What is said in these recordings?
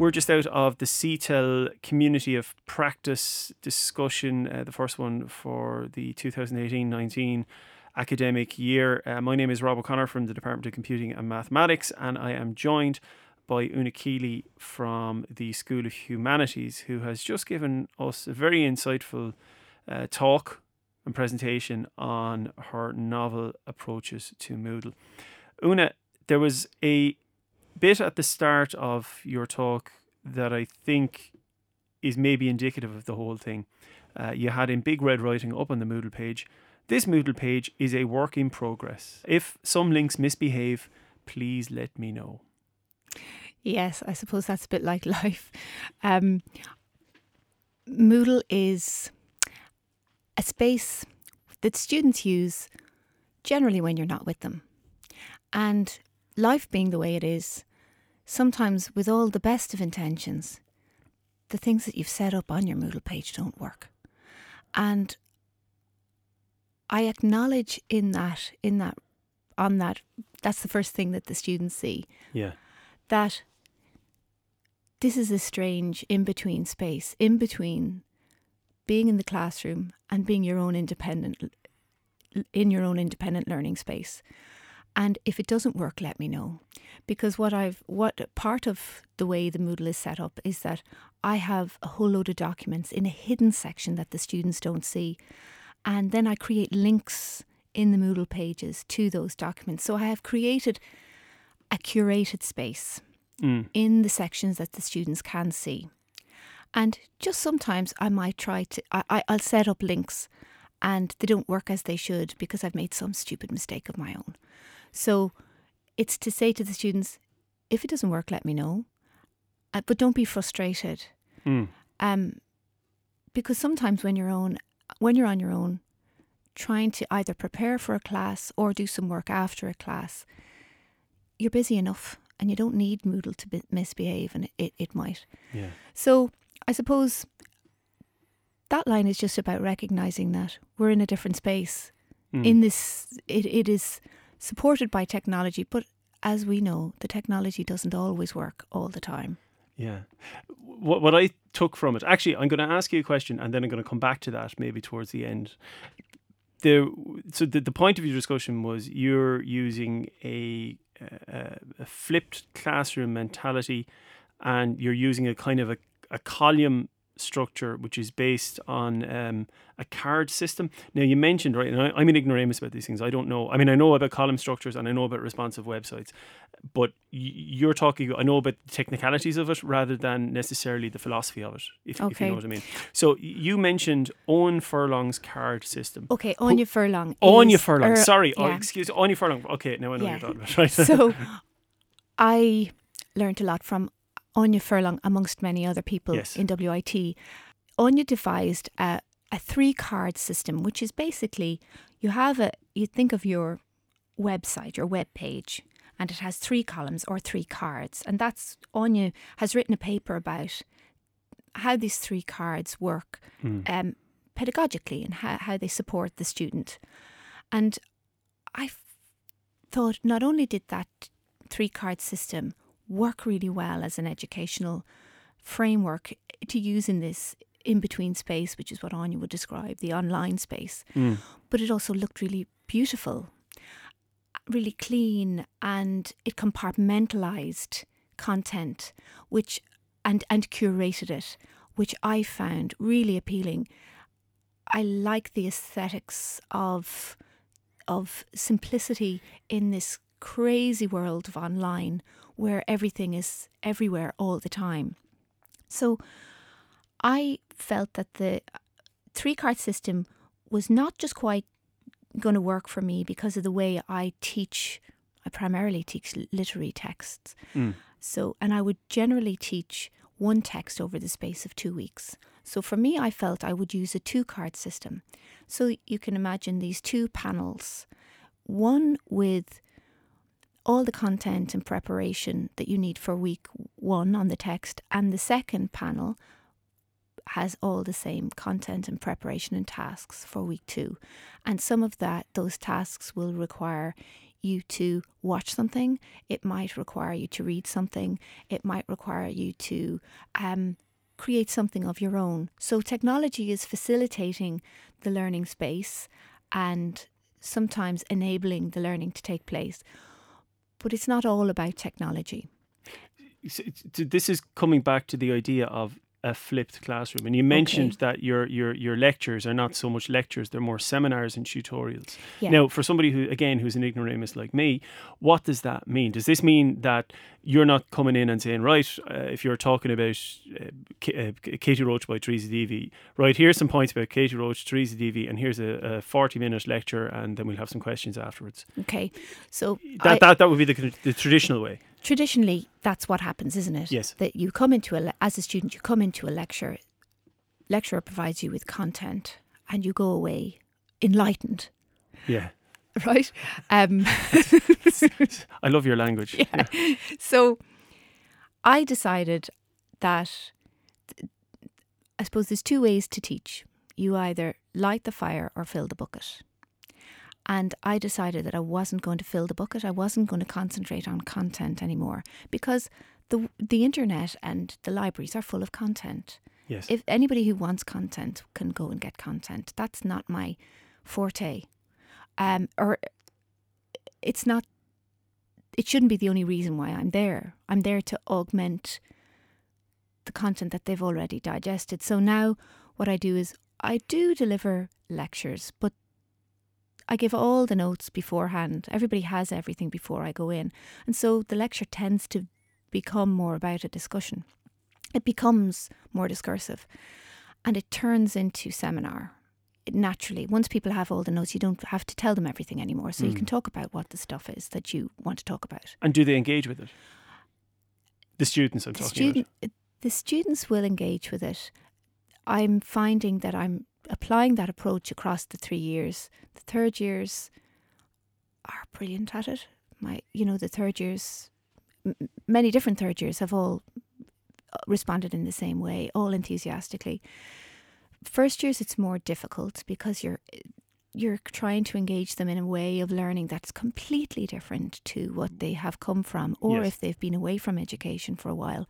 We're just out of the CETL Community of Practice discussion, uh, the first one for the 2018 19 academic year. Uh, my name is Rob O'Connor from the Department of Computing and Mathematics, and I am joined by Una Keeley from the School of Humanities, who has just given us a very insightful uh, talk and presentation on her novel approaches to Moodle. Una, there was a bit at the start of your talk that I think is maybe indicative of the whole thing. Uh, you had in big red writing up on the Moodle page this Moodle page is a work in progress. If some links misbehave, please let me know. Yes, I suppose that's a bit like life. Um, Moodle is a space that students use generally when you're not with them. And life being the way it is, sometimes with all the best of intentions, the things that you've set up on your Moodle page don't work. And I acknowledge in that, in that, on that, that's the first thing that the students see. Yeah. That this is a strange in between space, in between being in the classroom and being your own independent, in your own independent learning space. And if it doesn't work, let me know. Because what I've, what part of the way the Moodle is set up is that I have a whole load of documents in a hidden section that the students don't see. And then I create links in the Moodle pages to those documents. So I have created a curated space mm. in the sections that the students can see. And just sometimes I might try to, I, I'll set up links and they don't work as they should because I've made some stupid mistake of my own. So it's to say to the students, if it doesn't work, let me know. Uh, but don't be frustrated. Mm. Um, because sometimes when you're on when you're on your own, trying to either prepare for a class or do some work after a class, you're busy enough and you don't need Moodle to be- misbehave, and it, it might. Yeah. So I suppose that line is just about recognizing that we're in a different space. Mm. In this, it, it is supported by technology, but as we know, the technology doesn't always work all the time. Yeah. What, what I took from it, actually, I'm going to ask you a question and then I'm going to come back to that maybe towards the end. The, so the, the point of your discussion was you're using a, a, a flipped classroom mentality and you're using a kind of a, a column structure which is based on um, a card system. Now you mentioned right, and I, am an ignoramus about these things. I don't know. I mean, I know about column structures and I know about responsive websites, but you're talking. I know about the technicalities of it rather than necessarily the philosophy of it. If, okay. if you know what I mean. So you mentioned Owen Furlong's card system. Okay, Anya Furlong. Anya Furlong. Er, sorry, oh, yeah. oh, excuse Anya Furlong. Okay, now I know yeah. what you're talking about. Right. so I learned a lot from Anya Furlong, amongst many other people yes. in WIT, Anya devised a, a three card system, which is basically you have a, you think of your website, your web page, and it has three columns or three cards. And that's Anya has written a paper about how these three cards work mm. um, pedagogically and how, how they support the student. And I thought not only did that three card system work really well as an educational framework to use in this in between space, which is what Anya would describe, the online space. Mm. But it also looked really beautiful, really clean, and it compartmentalized content, which and and curated it, which I found really appealing. I like the aesthetics of of simplicity in this crazy world of online where everything is everywhere all the time. So I felt that the three card system was not just quite going to work for me because of the way I teach. I primarily teach literary texts. Mm. So, and I would generally teach one text over the space of two weeks. So for me, I felt I would use a two card system. So you can imagine these two panels, one with all the content and preparation that you need for week one on the text, and the second panel has all the same content and preparation and tasks for week two. And some of that, those tasks will require you to watch something, it might require you to read something, it might require you to um, create something of your own. So, technology is facilitating the learning space and sometimes enabling the learning to take place. But it's not all about technology. This is coming back to the idea of a flipped classroom. And you mentioned okay. that your your your lectures are not so much lectures; they're more seminars and tutorials. Yeah. Now, for somebody who again who's an ignoramus like me, what does that mean? Does this mean that you're not coming in and saying, right, uh, if you're talking about uh, K- uh, Katie Roche by Teresa Deevy, right, here's some points about Katie Roche, Teresa Deevy, and here's a, a 40 minute lecture, and then we'll have some questions afterwards. Okay, so that I, that, that would be the, the traditional way traditionally that's what happens, isn't it? Yes. That you come into a as a student, you come into a lecture. Lecturer provides you with content, and you go away enlightened. Yeah. Right. Um, I love your language. Yeah. yeah. So, I decided that I suppose there's two ways to teach. You either light the fire or fill the bucket. And I decided that I wasn't going to fill the bucket. I wasn't going to concentrate on content anymore because the the internet and the libraries are full of content. Yes. If anybody who wants content can go and get content, that's not my forte. Um, or it's not. It shouldn't be the only reason why I'm there. I'm there to augment the content that they've already digested. So now, what I do is I do deliver lectures, but I give all the notes beforehand. Everybody has everything before I go in. And so the lecture tends to become more about a discussion. It becomes more discursive and it turns into seminar. It naturally, once people have all the notes, you don't have to tell them everything anymore. So mm. you can hmm. talk about what the stuff is that you want to talk about. And do they engage with it? The students I'm the talking student, about. The students will engage with it. I'm finding that I'm applying that approach across the three years, the third years are brilliant at it. My, you know, the third years, m- many different third years have all uh, responded in the same way, all enthusiastically. First years, it's more difficult because you're you're trying to engage them in a way of learning that's completely different to what they have come from, or yes. if they've been away from education for a while,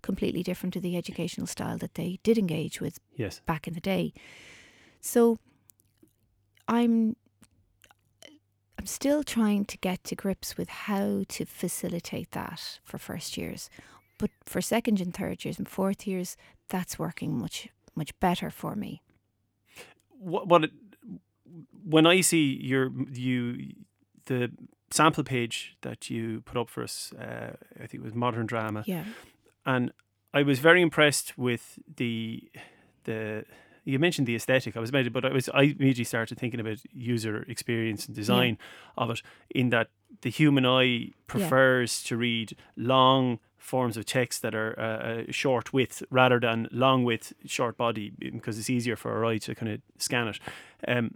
completely different to the educational style that they did engage with yes. back in the day. So I'm I'm still trying to get to grips with how to facilitate that for first years. But for second and third years and fourth years, that's working much much better for me. What, what when I see your you the sample page that you put up for us, uh, I think it was modern drama. Yeah. And I was very impressed with the the you mentioned the aesthetic. I was made, but I was I immediately started thinking about user experience and design yeah. of it. In that the human eye prefers yeah. to read long forms of text that are uh, uh, short width rather than long width, short body, because it's easier for our eye to kind of scan it. Um,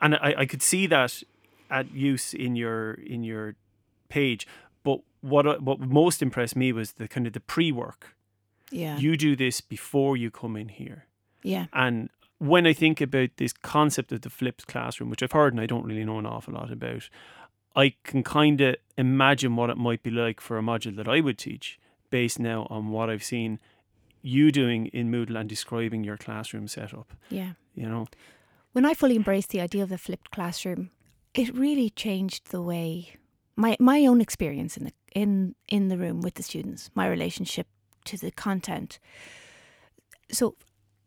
and I, I could see that at use in your in your page. But what what most impressed me was the kind of the pre work. Yeah, you do this before you come in here. Yeah. And when I think about this concept of the flipped classroom, which I've heard and I don't really know an awful lot about, I can kind of imagine what it might be like for a module that I would teach based now on what I've seen you doing in Moodle and describing your classroom setup. Yeah. You know? When I fully embraced the idea of the flipped classroom, it really changed the way my my own experience in the in in the room with the students, my relationship to the content. So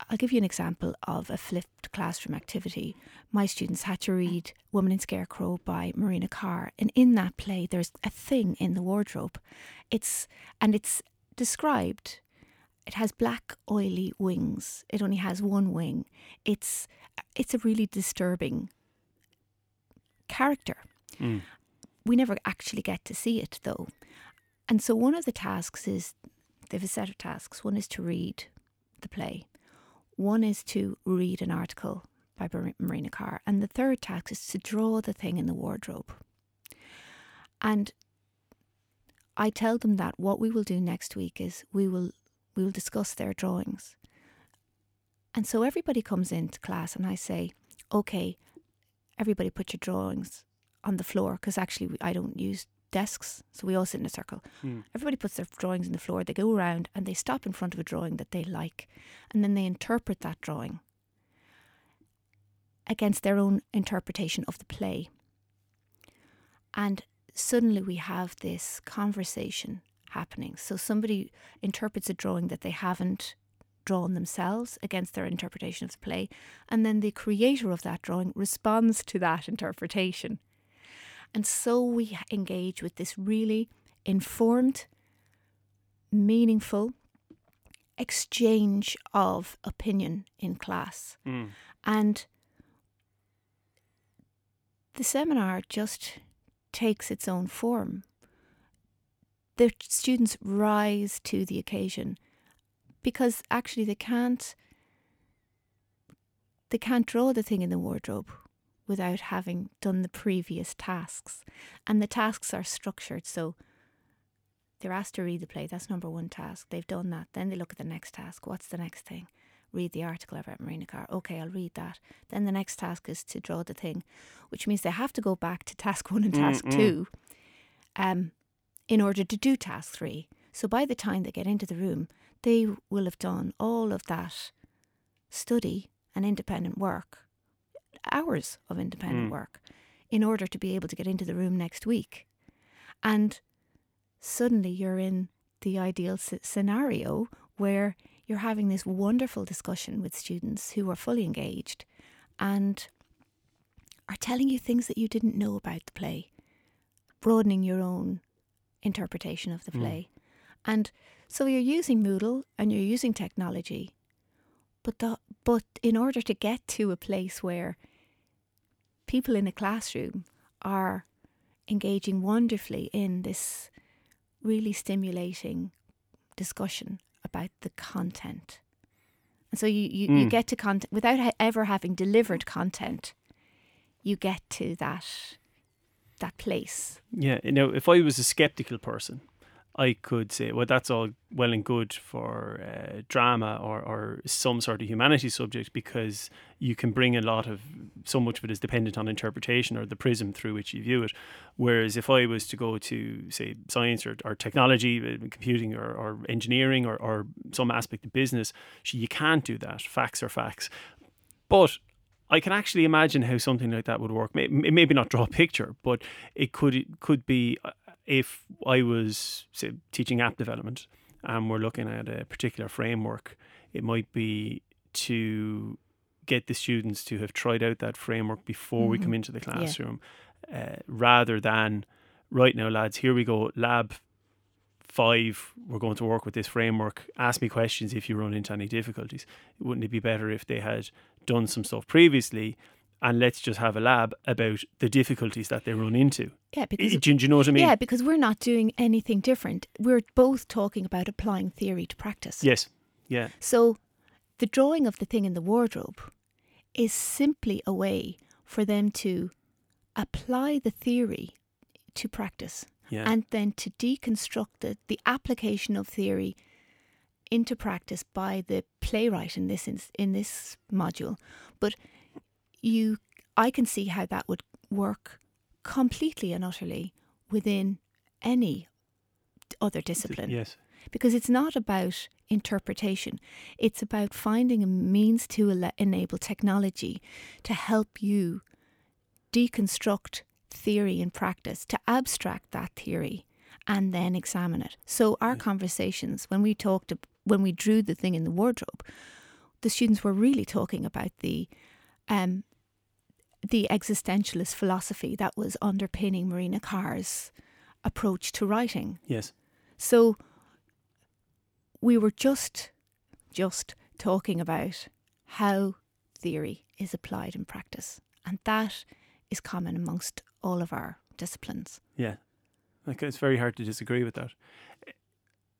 I'll give you an example of a flipped classroom activity. My students had to read Woman and Scarecrow by Marina Carr, and in that play, there's a thing in the wardrobe. It's and it's described. It has black, oily wings. It only has one wing. It's it's a really disturbing character. Mm. We never actually get to see it though. And so one of the tasks is they have a set of tasks. One is to read the play. One is to read an article by Marina Carr, and the third task is to draw the thing in the wardrobe. And I tell them that what we will do next week is we will we will discuss their drawings. And so everybody comes into class and I say, okay, everybody put your drawings on the floor because actually I don't use desks, so we all sit in a circle. Hmm. Everybody puts their drawings on the floor. They go around and they stop in front of a drawing that they like, and then they interpret that drawing against their own interpretation of the play. And suddenly we have this conversation happening. So somebody interprets a drawing that they haven't drawn themselves against their interpretation of the play, and then the creator of that drawing responds to that interpretation. And so we engage with this really informed, meaningful exchange of opinion in class. Mm. And the seminar just takes its own form. The students rise to the occasion because actually they can't they can't draw the thing in the wardrobe without having done the previous tasks. And the tasks are structured so they're asked to read the play, that's number one task. They've done that. Then they look at the next task. What's the next thing? Read the article about Marina Carr. Okay, I'll read that. Then the next task is to draw the thing, which means they have to go back to task one and task Mm-mm. two um, in order to do task three. So by the time they get into the room, they will have done all of that study and independent work, hours of independent Mm. work, in order to be able to get into the room next week. And suddenly you're in the ideal s- scenario where you're having this wonderful discussion with students who are fully engaged and are telling you things that you didn't know about the play, broadening your own interpretation of the Mm. play. And so you're using Moodle and you're using technology, but the, but in order to get to a place where people in a classroom are engaging wonderfully in this really stimulating discussion about the content. And so you, you, you Mm. get to content without ha- ever having delivered content, you get to that that place. Yeah. You know, if I was a skeptical person, I could say, well, that's all well and good for uh, drama or, or some sort of humanities subject because you can bring a lot of, so much of it is dependent on interpretation or the prism through which you view it. Whereas if I was to go to, say, science or, or technology, uh, computing or, or engineering or, or some aspect of business, you can't do that. Facts are facts. But I can actually imagine how something like that would work. May- may- Maybe not draw a picture, but it could it could be uh, if I was say teaching app development and we're looking at a particular framework. It might be to get the students to have tried out that framework before we come Mhm. into the classroom, uh, rather than right now, lads. Here we go, lab five. We're going to work with this framework. Ask me questions if you run into any difficulties. Wouldn't it be better if they had done some stuff previously? And let's just have a lab about the difficulties that they run into. Yeah, because Do, you- do you know what I mean? yeah, because we're not doing anything different. We're both talking about applying theory to practice. Yes. Yeah. So the drawing of the thing in the wardrobe is simply a way for them to apply the theory to practice Yeah. and then to deconstruct the, the application of theory into practice by the playwright in this in, in this module. But you I can see how that would work completely and utterly within any other discipline yes. because it's not about interpretation. It's about finding a means to enable technology to help you deconstruct theory and practice, to abstract that theory and then examine it. So our conversations when we talked when we drew the thing in the wardrobe, the students were really talking about the um, the existentialist philosophy that was underpinning Marina Carr's approach to writing. Yes. So we were just just talking about how theory is applied in practice. And that is common amongst all of our disciplines. Yeah. Like it's very hard to disagree with that.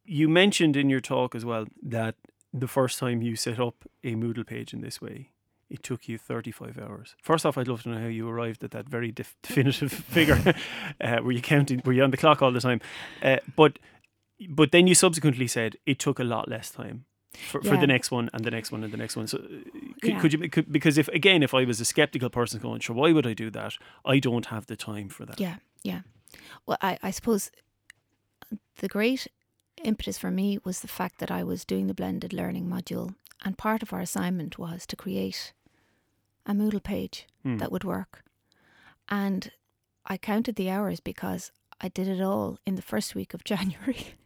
You mentioned in your talk as well that the first time you set up a Moodle page in this way, it took you 35 hours. First off, I'd love to know how you arrived at that very def- definitive figure. uh, were you counting? Were you on the clock all the time? Uh, but but then you subsequently said it took a lot less time. for, yeah. for the next one and the next one and the next one. So uh, could, yeah. could you could, because if again if I was a skeptical person going, sure, why would I do that? I don't have the time for that. Yeah, yeah. Well, I, I suppose the great impetus for me was the fact that I was doing the blended learning module, and part of our assignment was to create a Moodle page mm. that would work. And I counted the hours because I did it all in the first week of January.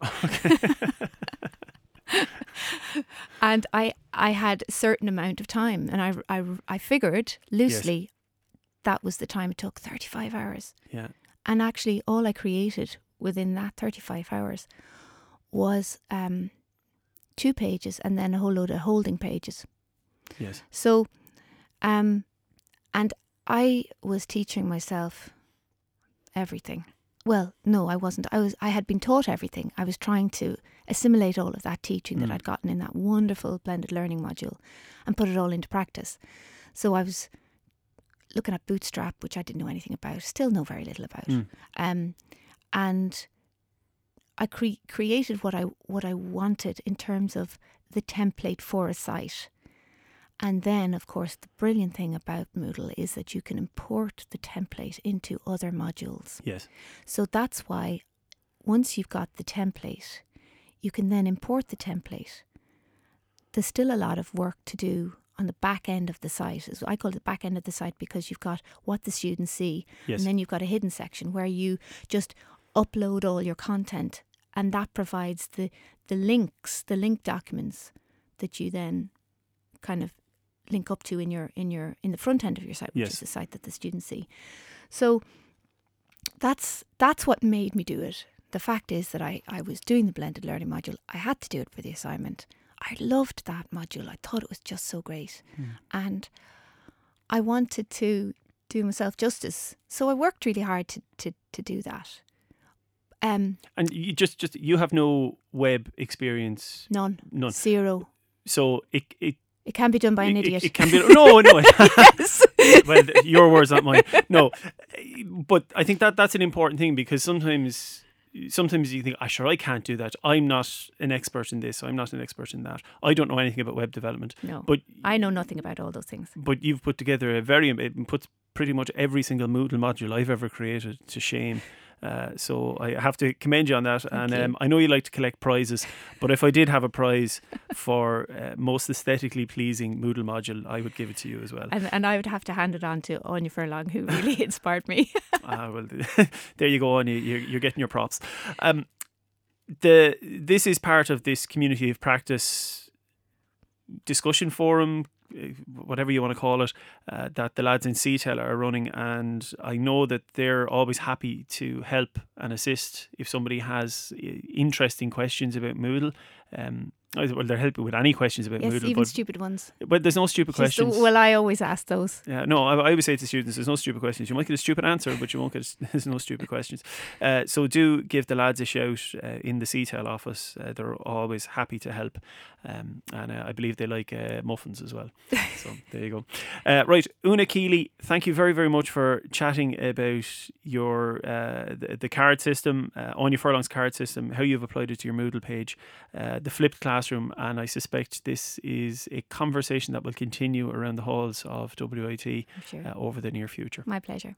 and I I had a certain amount of time, and I I, I figured loosely yes. that was the time it took thirty five hours. Yeah. And actually, all I created within that thirty five hours was um, two pages and then a whole load of holding pages. Yes. So, um, and I was teaching myself everything. Well, no, I wasn't. I was. I had been taught everything. I was trying to assimilate all of that teaching mm. that I'd gotten in that wonderful blended learning module, and put it all into practice. So I was looking at Bootstrap, which I didn't know anything about, still know very little about, mm. um, and I cre- created what I what I wanted in terms of the template for a site. And then, of course, the brilliant thing about Moodle is that you can import the template into other modules. Yes. So that's why once you've got the template, you can then import the template. There's still a lot of work to do on the back end of the site. I call it the back end of the site because you've got what the students see, yes. and then you've got a hidden section where you just upload all your content, and that provides the the links, the link documents that you then kind of link up to in your in your in the front end of your site, which yes. is the site that the students see. So that's that's what made me do it. The fact is that I, I was doing the blended learning module. I had to do it for the assignment. I loved that module. I thought it was just so great. Mm. And I wanted to do myself justice. So I worked really hard to, to, to do that. Um, and you just, just you have no web experience? None. None. Zero. So it, it it can be done by an it, idiot. It, it can be no, no. yes. well, your words, not mine. No, but I think that that's an important thing because sometimes, sometimes you think, "Ah, sure, I can't do that. I'm not an expert in this. I'm not an expert in that. I don't know anything about web development." No, but I know nothing about all those things. But you've put together a very it puts pretty much every single Moodle module I've ever created to shame. Uh, so I have to commend you on that. Thank and um, I know you like to collect prizes, but if I did have a prize for uh, most aesthetically pleasing Moodle module, I would give it to you as well. And, and I would have to hand it on to Anya Furlong, who really inspired me. ah, well, there you go, Anya. You're, you're getting your props. Um, the this is part of this community of practice discussion forum whatever you want to call it, uh, that the lads in CTEL are running. And I know that they're always happy to help and assist if somebody has uh, interesting questions about Moodle. Um, well, they're helping with any questions about yes, Moodle. even but, stupid ones. But there's no stupid questions. well, I always ask those. Yeah, no, I, I, always say to students, there's no stupid questions. You might get a stupid answer, but you won't get. there's no stupid questions. Uh, so do give the lads a shout uh, in the CTEL office. Uh, they're always happy to help, um, and uh, I believe they like uh, muffins as well. so there you go. Uh, right, Una Keeley, thank you very very much for chatting about your the, the, card system, Anya Furlong's card system, how you've applied it to your Moodle page, the flipped classroom, and I suspect this is a conversation that will continue around the halls of WIT sure. uh, over the near future. My pleasure.